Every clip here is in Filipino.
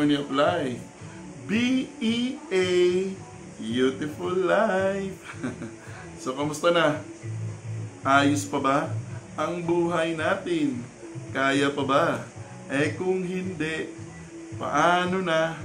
Harmony of Life. B-E-A, Beautiful Life. so, kamusta na? Ayos pa ba ang buhay natin? Kaya pa ba? Eh kung hindi, paano na?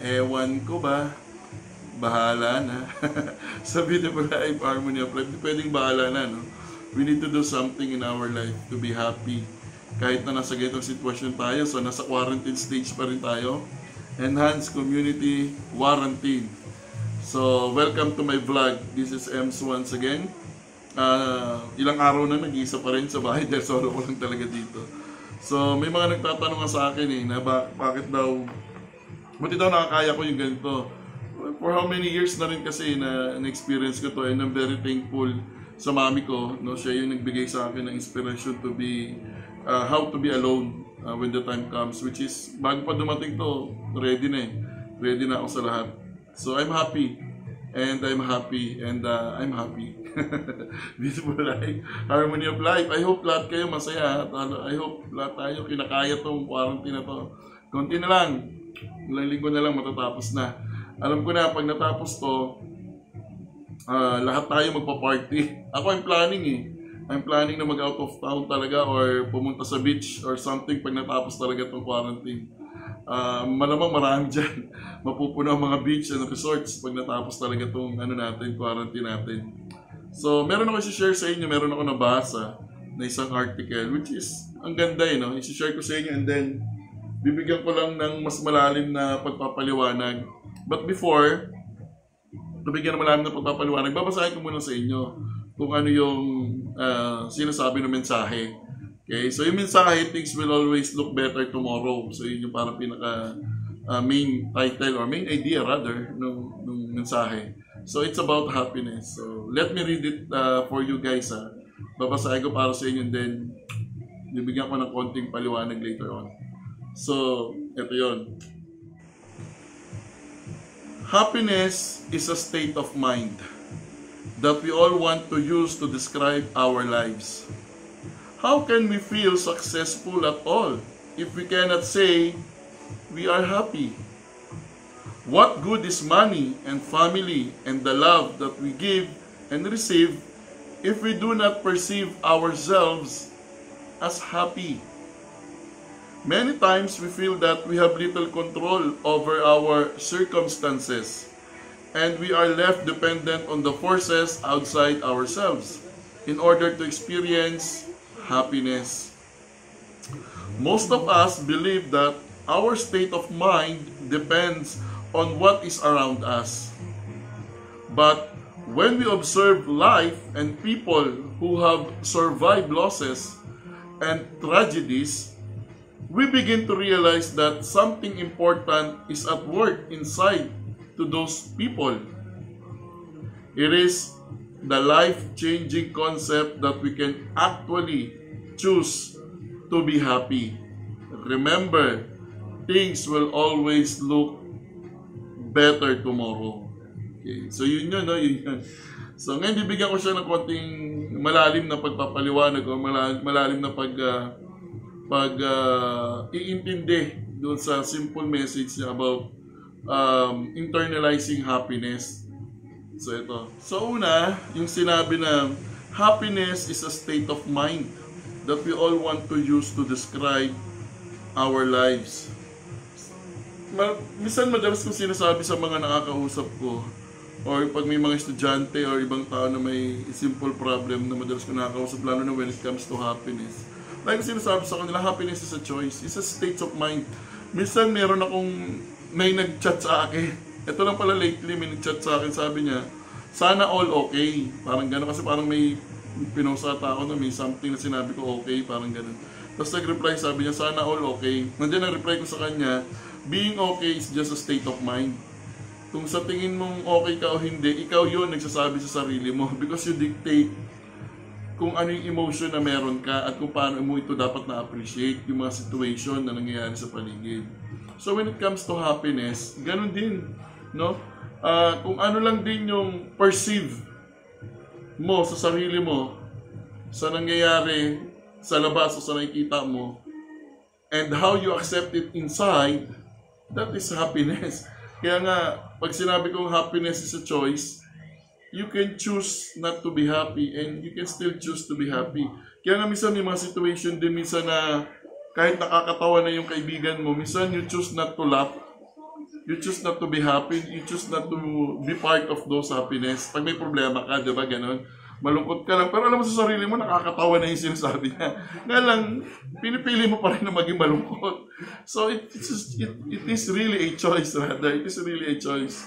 Ewan ko ba? Bahala na. Sa Beautiful Life, Harmony of Life, pwedeng bahala na, no? We need to do something in our life to be happy. Kahit na nasa ganitong sitwasyon tayo, so nasa quarantine stage pa rin tayo. Enhanced Community Quarantine. So, welcome to my vlog. This is Ems once again. Uh, ilang araw na nag-iisa pa rin sa bahay dahil solo ko lang talaga dito. So, may mga nagtatanong sa akin eh, na ba- bakit daw, buti daw nakakaya ko yung ganito. For how many years na rin kasi na na-experience ko to and I'm very thankful sa mami ko. No? Siya yung nagbigay sa akin ng inspiration to be, uh, how to be alone uh, when the time comes. Which is, bago pa dumating to, ready na eh. Ready na ako sa lahat. So, I'm happy. And I'm happy. And uh, I'm happy. Beautiful life. Harmony of life. I hope lahat kayo masaya. Ano, I hope lahat tayo kinakaya tong quarantine na to. Konti na lang. Ilang linggo na lang matatapos na. Alam ko na, pag natapos to, ah, lahat tayo magpa-party. Ako I'm planning eh. I'm planning na mag out of town talaga or pumunta sa beach or something pag natapos talaga itong quarantine. Ah, malamang marami dyan. Mapupuno ang mga beach and resorts pag natapos talaga itong ano natin, quarantine natin. So, meron ako i-share sa inyo, meron ako nabasa na isang article which is ang ganda eh, no? I-share ko sa inyo and then bibigyan ko lang ng mas malalim na pagpapaliwanag. But before, nabigyan ng malalim na pagpapaliwanag, babasahin ko muna sa inyo kung ano yung ah, sinasabi ng mensahe. Okay, so yung mensahe, things will always look better tomorrow. So yun yung parang pinaka ah, main title or main idea rather nung, nung mensahe. So it's about happiness. So let me read it ah, for you guys. Ha. Babasahin ko para sa inyo then bibigyan ko ng konting paliwanag later on. So, ito yon. Happiness is a state of mind that we all want to use to describe our lives. How can we feel successful at all if we cannot say we are happy? What good is money and family and the love that we give and receive if we do not perceive ourselves as happy? Many times we feel that we have little control over our circumstances and we are left dependent on the forces outside ourselves in order to experience happiness. Most of us believe that our state of mind depends on what is around us. But when we observe life and people who have survived losses and tragedies, we begin to realize that something important is at work inside to those people. It is the life-changing concept that we can actually choose to be happy. Remember, things will always look better tomorrow. Okay, so yun yun, no? yun yun. So ngayon bibigyan ko siya ng konting malalim na pagpapaliwanag o malalim, na pag ah, pag ah, iintindi doon sa simple message niya about um, internalizing happiness. So ito. So una, yung sinabi na happiness is a state of mind that we all want to use to describe our lives. Ma minsan madalas kong sinasabi sa mga nakakausap ko or pag may mga estudyante or ibang tao na may simple problem na madalas ko nakakausap lalo na when it comes to happiness. Like sinasabi sa kanila, happiness is a choice. It's a state of mind. Minsan meron akong may nag-chat sa akin. Ito lang pala lately, may nag-chat sa akin. Sabi niya, sana all okay. Parang gano'n. Kasi parang may pinost ata ako na may something na sinabi ko okay. Parang gano'n. Tapos nag-reply, sabi niya, sana all okay. Nandiyan ang reply ko sa kanya, being okay is just a state of mind. Kung sa tingin mong okay ka o hindi, ikaw yon nagsasabi sa sarili mo because you dictate kung ano yung emotion na meron ka at kung paano mo ito dapat na-appreciate yung mga situation na nangyayari sa paligid. So when it comes to happiness, ganun din, no? Ah, kung ano lang din yung perceive mo sa sarili mo sa nangyayari sa labas o sa nakikita mo and how you accept it inside, that is happiness. Kaya nga, pag sinabi kong happiness is a choice, you can choose not to be happy and you can still choose to be happy. Kaya nga minsan may mga situation din minsan na kahit nakakatawa na yung kaibigan mo, minsan you choose not to laugh. You choose not to be happy. You choose not to be part of those happiness. Pag may problema ka, di ba, ganun? Malungkot ka lang. Pero alam mo sa sarili mo, nakakatawa na yung sinasabi niya. Nga lang, pinipili mo pa rin na maging malungkot. So, it, it's, it, it is really a choice, rather. It is really a choice.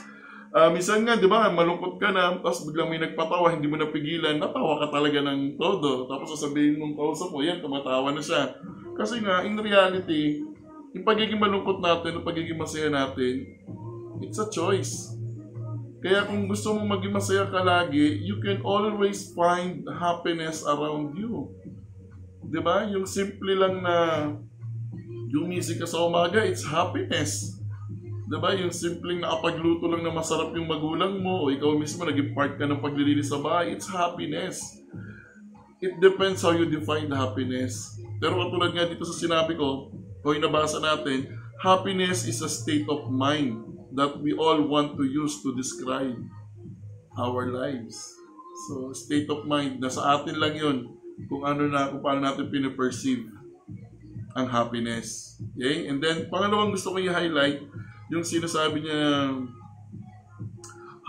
Uh, minsan nga, di ba, malungkot ka na, tapos biglang may nagpatawa, hindi mo napigilan, natawa ka talaga ng todo. Tapos sasabihin mong kausap mo, yan, tumatawa na siya. Kasi nga, in reality, yung pagiging malungkot natin, yung pagiging masaya natin, it's a choice. Kaya kung gusto mong maging masaya ka lagi, you can always find happiness around you. ba? Yung simple lang na gumising ka sa umaga, it's happiness. 'Di ba? Yung simpleng nakapagluto lang na masarap yung magulang mo o ikaw mismo naging part ka ng paglilinis sa bahay, it's happiness. It depends how you define the happiness. Pero katulad nga dito sa sinabi ko, o nabasa natin, happiness is a state of mind that we all want to use to describe our lives. So, state of mind, nasa atin lang yun kung ano na, kung paano natin piniperceive ang happiness. Okay? And then, pangalawang gusto ko i-highlight, yung sinasabi niya,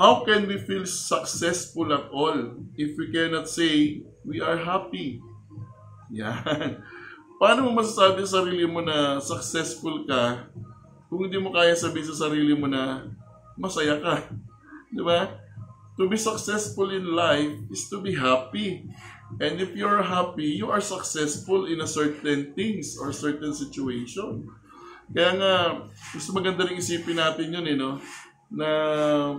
How can we feel successful at all if we cannot say we are happy? Yan. Paano mo masasabi sa sarili mo na successful ka kung hindi mo kaya sabihin sa sarili mo na masaya ka? Di ba? To be successful in life is to be happy. And if you're happy, you are successful in a certain things or certain situation. Kaya nga, gusto maganda rin isipin natin yun, eh, no? Na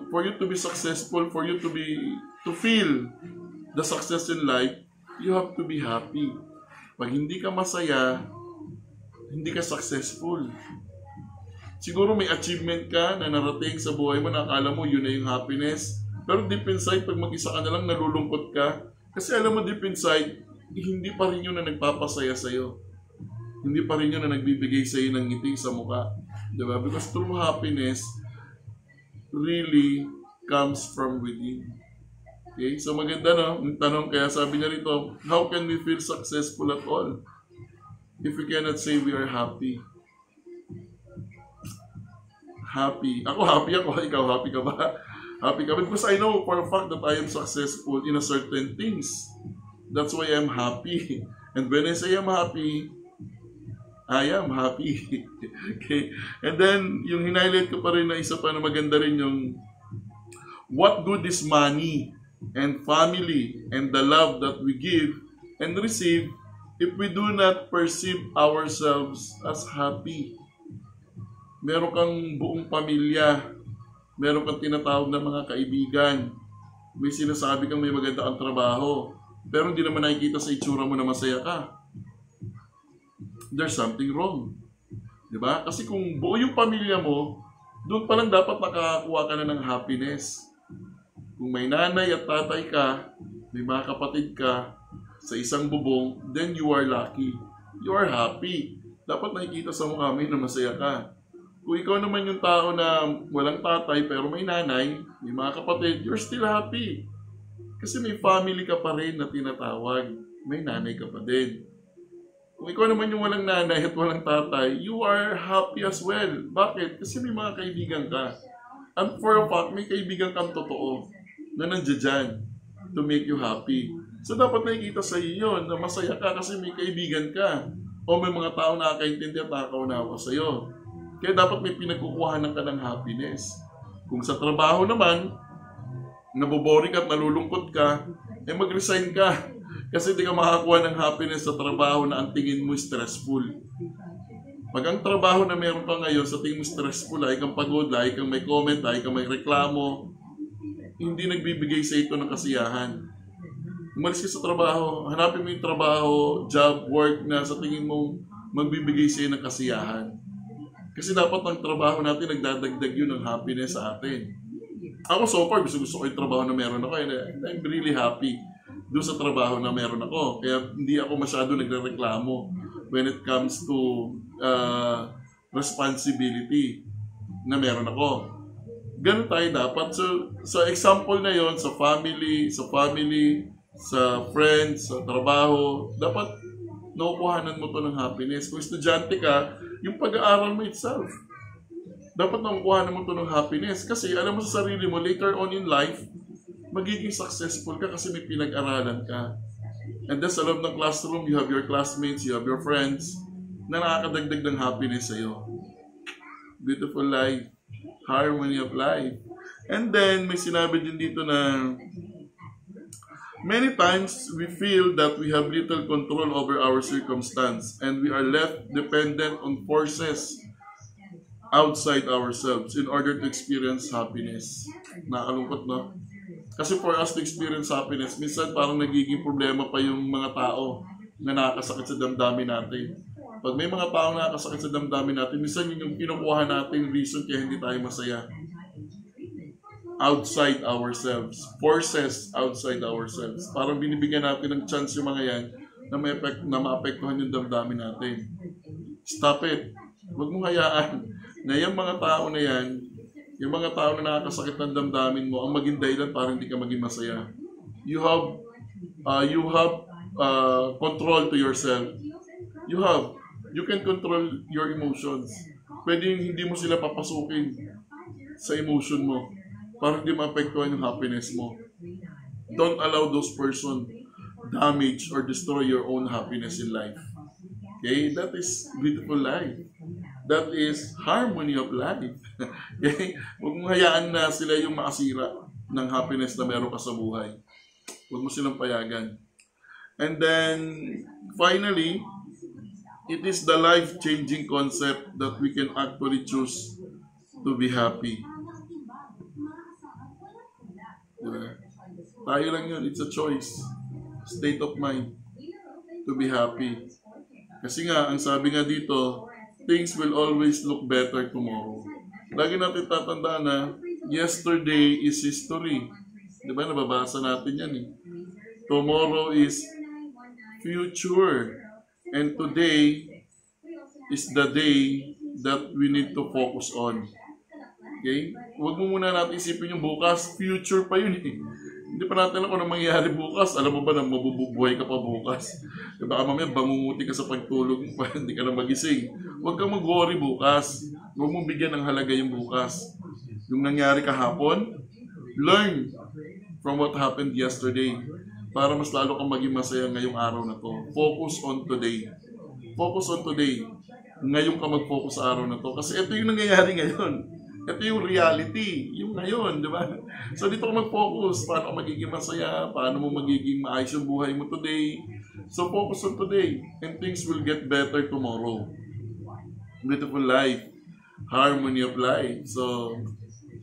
for you to be successful, for you to be, to feel the success in life, you have to be happy. Pag hindi ka masaya, hindi ka successful. Siguro may achievement ka na narating sa buhay mo na akala mo yun na yung happiness. Pero deep inside, pag mag-isa ka na lang, nalulungkot ka. Kasi alam mo deep inside, hindi pa rin yun na nagpapasaya sa'yo. Hindi pa rin yun na nagbibigay sa'yo ng ngiti sa mukha. Diba? Because true happiness really comes from within. Okay? So maganda no, yung tanong kaya sabi niya rito, how can we feel successful at all if we cannot say we are happy? Happy. Ako happy ako. Ikaw happy ka ba? Happy ka ba? Because I know for a fact that I am successful in a certain things. That's why I'm happy. And when I say I'm happy, I am happy. okay? And then, yung hinighlight ko pa rin na isa pa na maganda rin yung what good is money and family and the love that we give and receive if we do not perceive ourselves as happy. Meron kang buong pamilya, meron kang tinatawag na mga kaibigan, may sinasabi kang may maganda ang trabaho, pero hindi naman nakikita sa itsura mo na masaya ka. There's something wrong. Di ba? Kasi kung buo yung pamilya mo, doon pa lang dapat nakakakuha ka na ng happiness. Kung may nanay at tatay ka, may mga kapatid ka sa isang bubong, then you are lucky. You are happy. Dapat nakikita sa mukha mo na masaya ka. Kung ikaw naman yung tao na walang tatay pero may nanay, may mga kapatid, you're still happy. Kasi may family ka pa rin na tinatawag. May nanay ka pa din. Kung ikaw naman yung walang nanay at walang tatay, you are happy as well. Bakit? Kasi may mga kaibigan ka. And for a fact, may kaibigan kang totoo na nandiyan to make you happy. So dapat nakikita sa iyo na masaya ka kasi may kaibigan ka o may mga tao na nakakaintindi at nakakaunawa sa iyo. Kaya dapat may pinagkukuhanan ka ng happiness. Kung sa trabaho naman, naboboring at nalulungkot ka, eh mag-resign ka. Kasi hindi ka makakuha ng happiness sa trabaho na ang tingin mo stressful. Pag ang trabaho na meron ka ngayon sa tingin mo stressful, ay kang pagod, ay kang may comment, ay kang may reklamo, hindi nagbibigay sa ito ng kasiyahan. Umalis ka sa trabaho, hanapin mo yung trabaho, job, work na sa tingin mo magbibigay sa ng kasiyahan. Kasi dapat ang trabaho natin nagdadagdag yun ng happiness sa atin. Ako so far, gusto, gusto ko yung trabaho na meron ako. And I'm really happy doon sa trabaho na meron ako. Kaya hindi ako masyado nagre-reklamo when it comes to uh, responsibility. na meron ako. Ganun tayo dapat. So, so example na yon sa family, sa family, sa friends, sa trabaho, dapat nakukuhanan mo to ng happiness. Kung estudyante ka, yung pag-aaral mo itself. Dapat nakukuhanan mo to ng happiness. Kasi alam mo sa sarili mo, later on in life, magiging successful ka kasi may pinag-aralan ka. And then sa loob ng classroom, you have your classmates, you have your friends, na nakakadagdag ng happiness sa'yo. Beautiful life. Harmony of life. And then, may sinabi din dito na Many times we feel that we have little control over our circumstance and we are left dependent on forces outside ourselves in order to experience happiness. Nakalungkot, no? Kasi for us to experience happiness, minsan parang nagiging problema pa yung mga tao na nakakasakit sa damdamin natin. Pag may mga tao na nakakasakit sa damdamin natin, minsan yun yung kinukuha natin reason kaya hindi tayo masaya outside ourselves. Forces outside ourselves. Parang binibigyan natin ng chance yung mga yan na, may effect, na maapektuhan yung damdamin natin. Stop it. Huwag mong hayaan na yung mga tao na yan, yung mga tao na nakakasakit ng damdamin mo, ang maging dahilan para hindi ka maging masaya. You have, uh, you have uh, control to yourself. You have. You can control your emotions. Pwede yung hindi mo sila papasukin sa emotion mo para hindi maapektuhan yung happiness mo. Don't allow those person damage or destroy your own happiness in life. Okay? That is beautiful life. That is harmony of life. okay? Huwag mong hayaan na sila yung makasira ng happiness na meron ka sa buhay. Huwag mo silang payagan. And then, finally, it is the life-changing concept that we can actually choose to be happy. Diba? Tayo lang yun. It's a choice. State of mind. To be happy. Kasi nga, ang sabi nga dito, things will always look better tomorrow. Lagi natin tatandaan na yesterday is history. Di ba? Nababasa natin yan eh. Tomorrow is future. And today is the day that we need to focus on. Okay? Huwag mo muna natin isipin yung bukas. Future pa yun eh. Hindi pa natin alam kung ano mangyayari bukas. Alam mo ba na mabubuhay ka pa bukas? E baka mamaya bangunguti ka sa pagtulog mo hindi ka na magising. Huwag kang mag-worry bukas. Huwag mong bigyan ng halaga yung bukas. Yung nangyari kahapon, learn from what happened yesterday para mas lalo kang maging masaya ngayong araw na to. Focus on today. Focus on today. Ngayon ka mag-focus sa araw na to. Kasi ito yung nangyayari ngayon. Ito yung reality, yung ngayon, di ba? So dito ka mag-focus, paano ka magiging masaya, paano mo magiging maayos yung buhay mo today. So focus on today, and things will get better tomorrow. Beautiful life, harmony of life. So,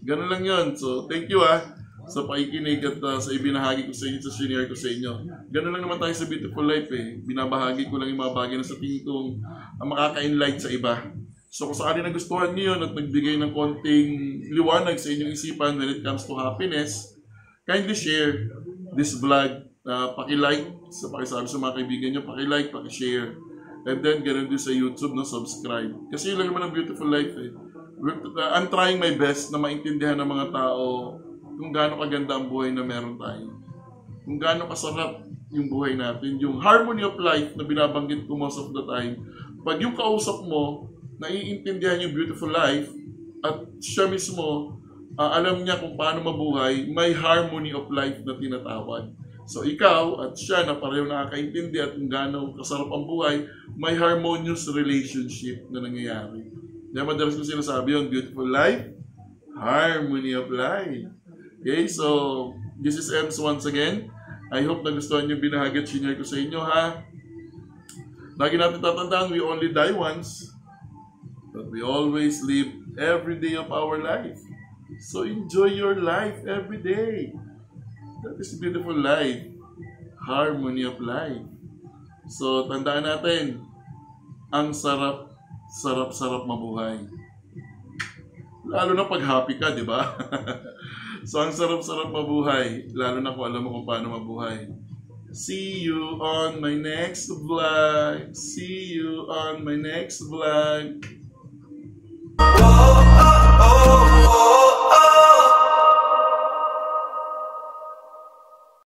ganun lang yun. So, thank you ah sa pakikinig at uh, sa ibinahagi ko sa inyo, sa senior ko sa inyo. Ganun lang naman tayo sa Beautiful Life eh. Binabahagi ko lang yung mga bagay na sa tingin kong uh, makaka-enlight sa iba. So kung sakali nagustuhan niyo yun at nagbigay ng konting liwanag sa inyong isipan when it comes to happiness, kindly share this vlog. Uh, paki-like, sa pakisabi sa mga kaibigan niyo, paki-like, paki-share. And then, ganun din sa YouTube, no, subscribe. Kasi yun lang naman ang beautiful life eh. I'm trying my best na maintindihan ng mga tao kung gaano kaganda ang buhay na meron tayo. Kung gaano kasarap yung buhay natin. Yung harmony of life na binabanggit ko most of the time. Pag yung kausap mo, naiintindihan yung beautiful life at siya mismo uh, alam niya kung paano mabuhay, may harmony of life na tinatawag. So ikaw at siya na pareho nakakaintindi at kung gaano kasarap ang buhay, may harmonious relationship na nangyayari. Kaya madalas ko sinasabi yun, beautiful life, harmony of life. Okay, so this is Ems once again. I hope nagustuhan niyo binahagi at senior ko sa inyo ha. Lagi natin tatandaan, we only die once. But we always live every day of our life. So enjoy your life every day. That is beautiful life. Harmony of life. So tandaan natin, ang sarap, sarap-sarap mabuhay. Lalo na pag happy ka, di ba? so ang sarap-sarap mabuhay, lalo na kung alam mo kung paano mabuhay. See you on my next vlog. See you on my next vlog. Oh.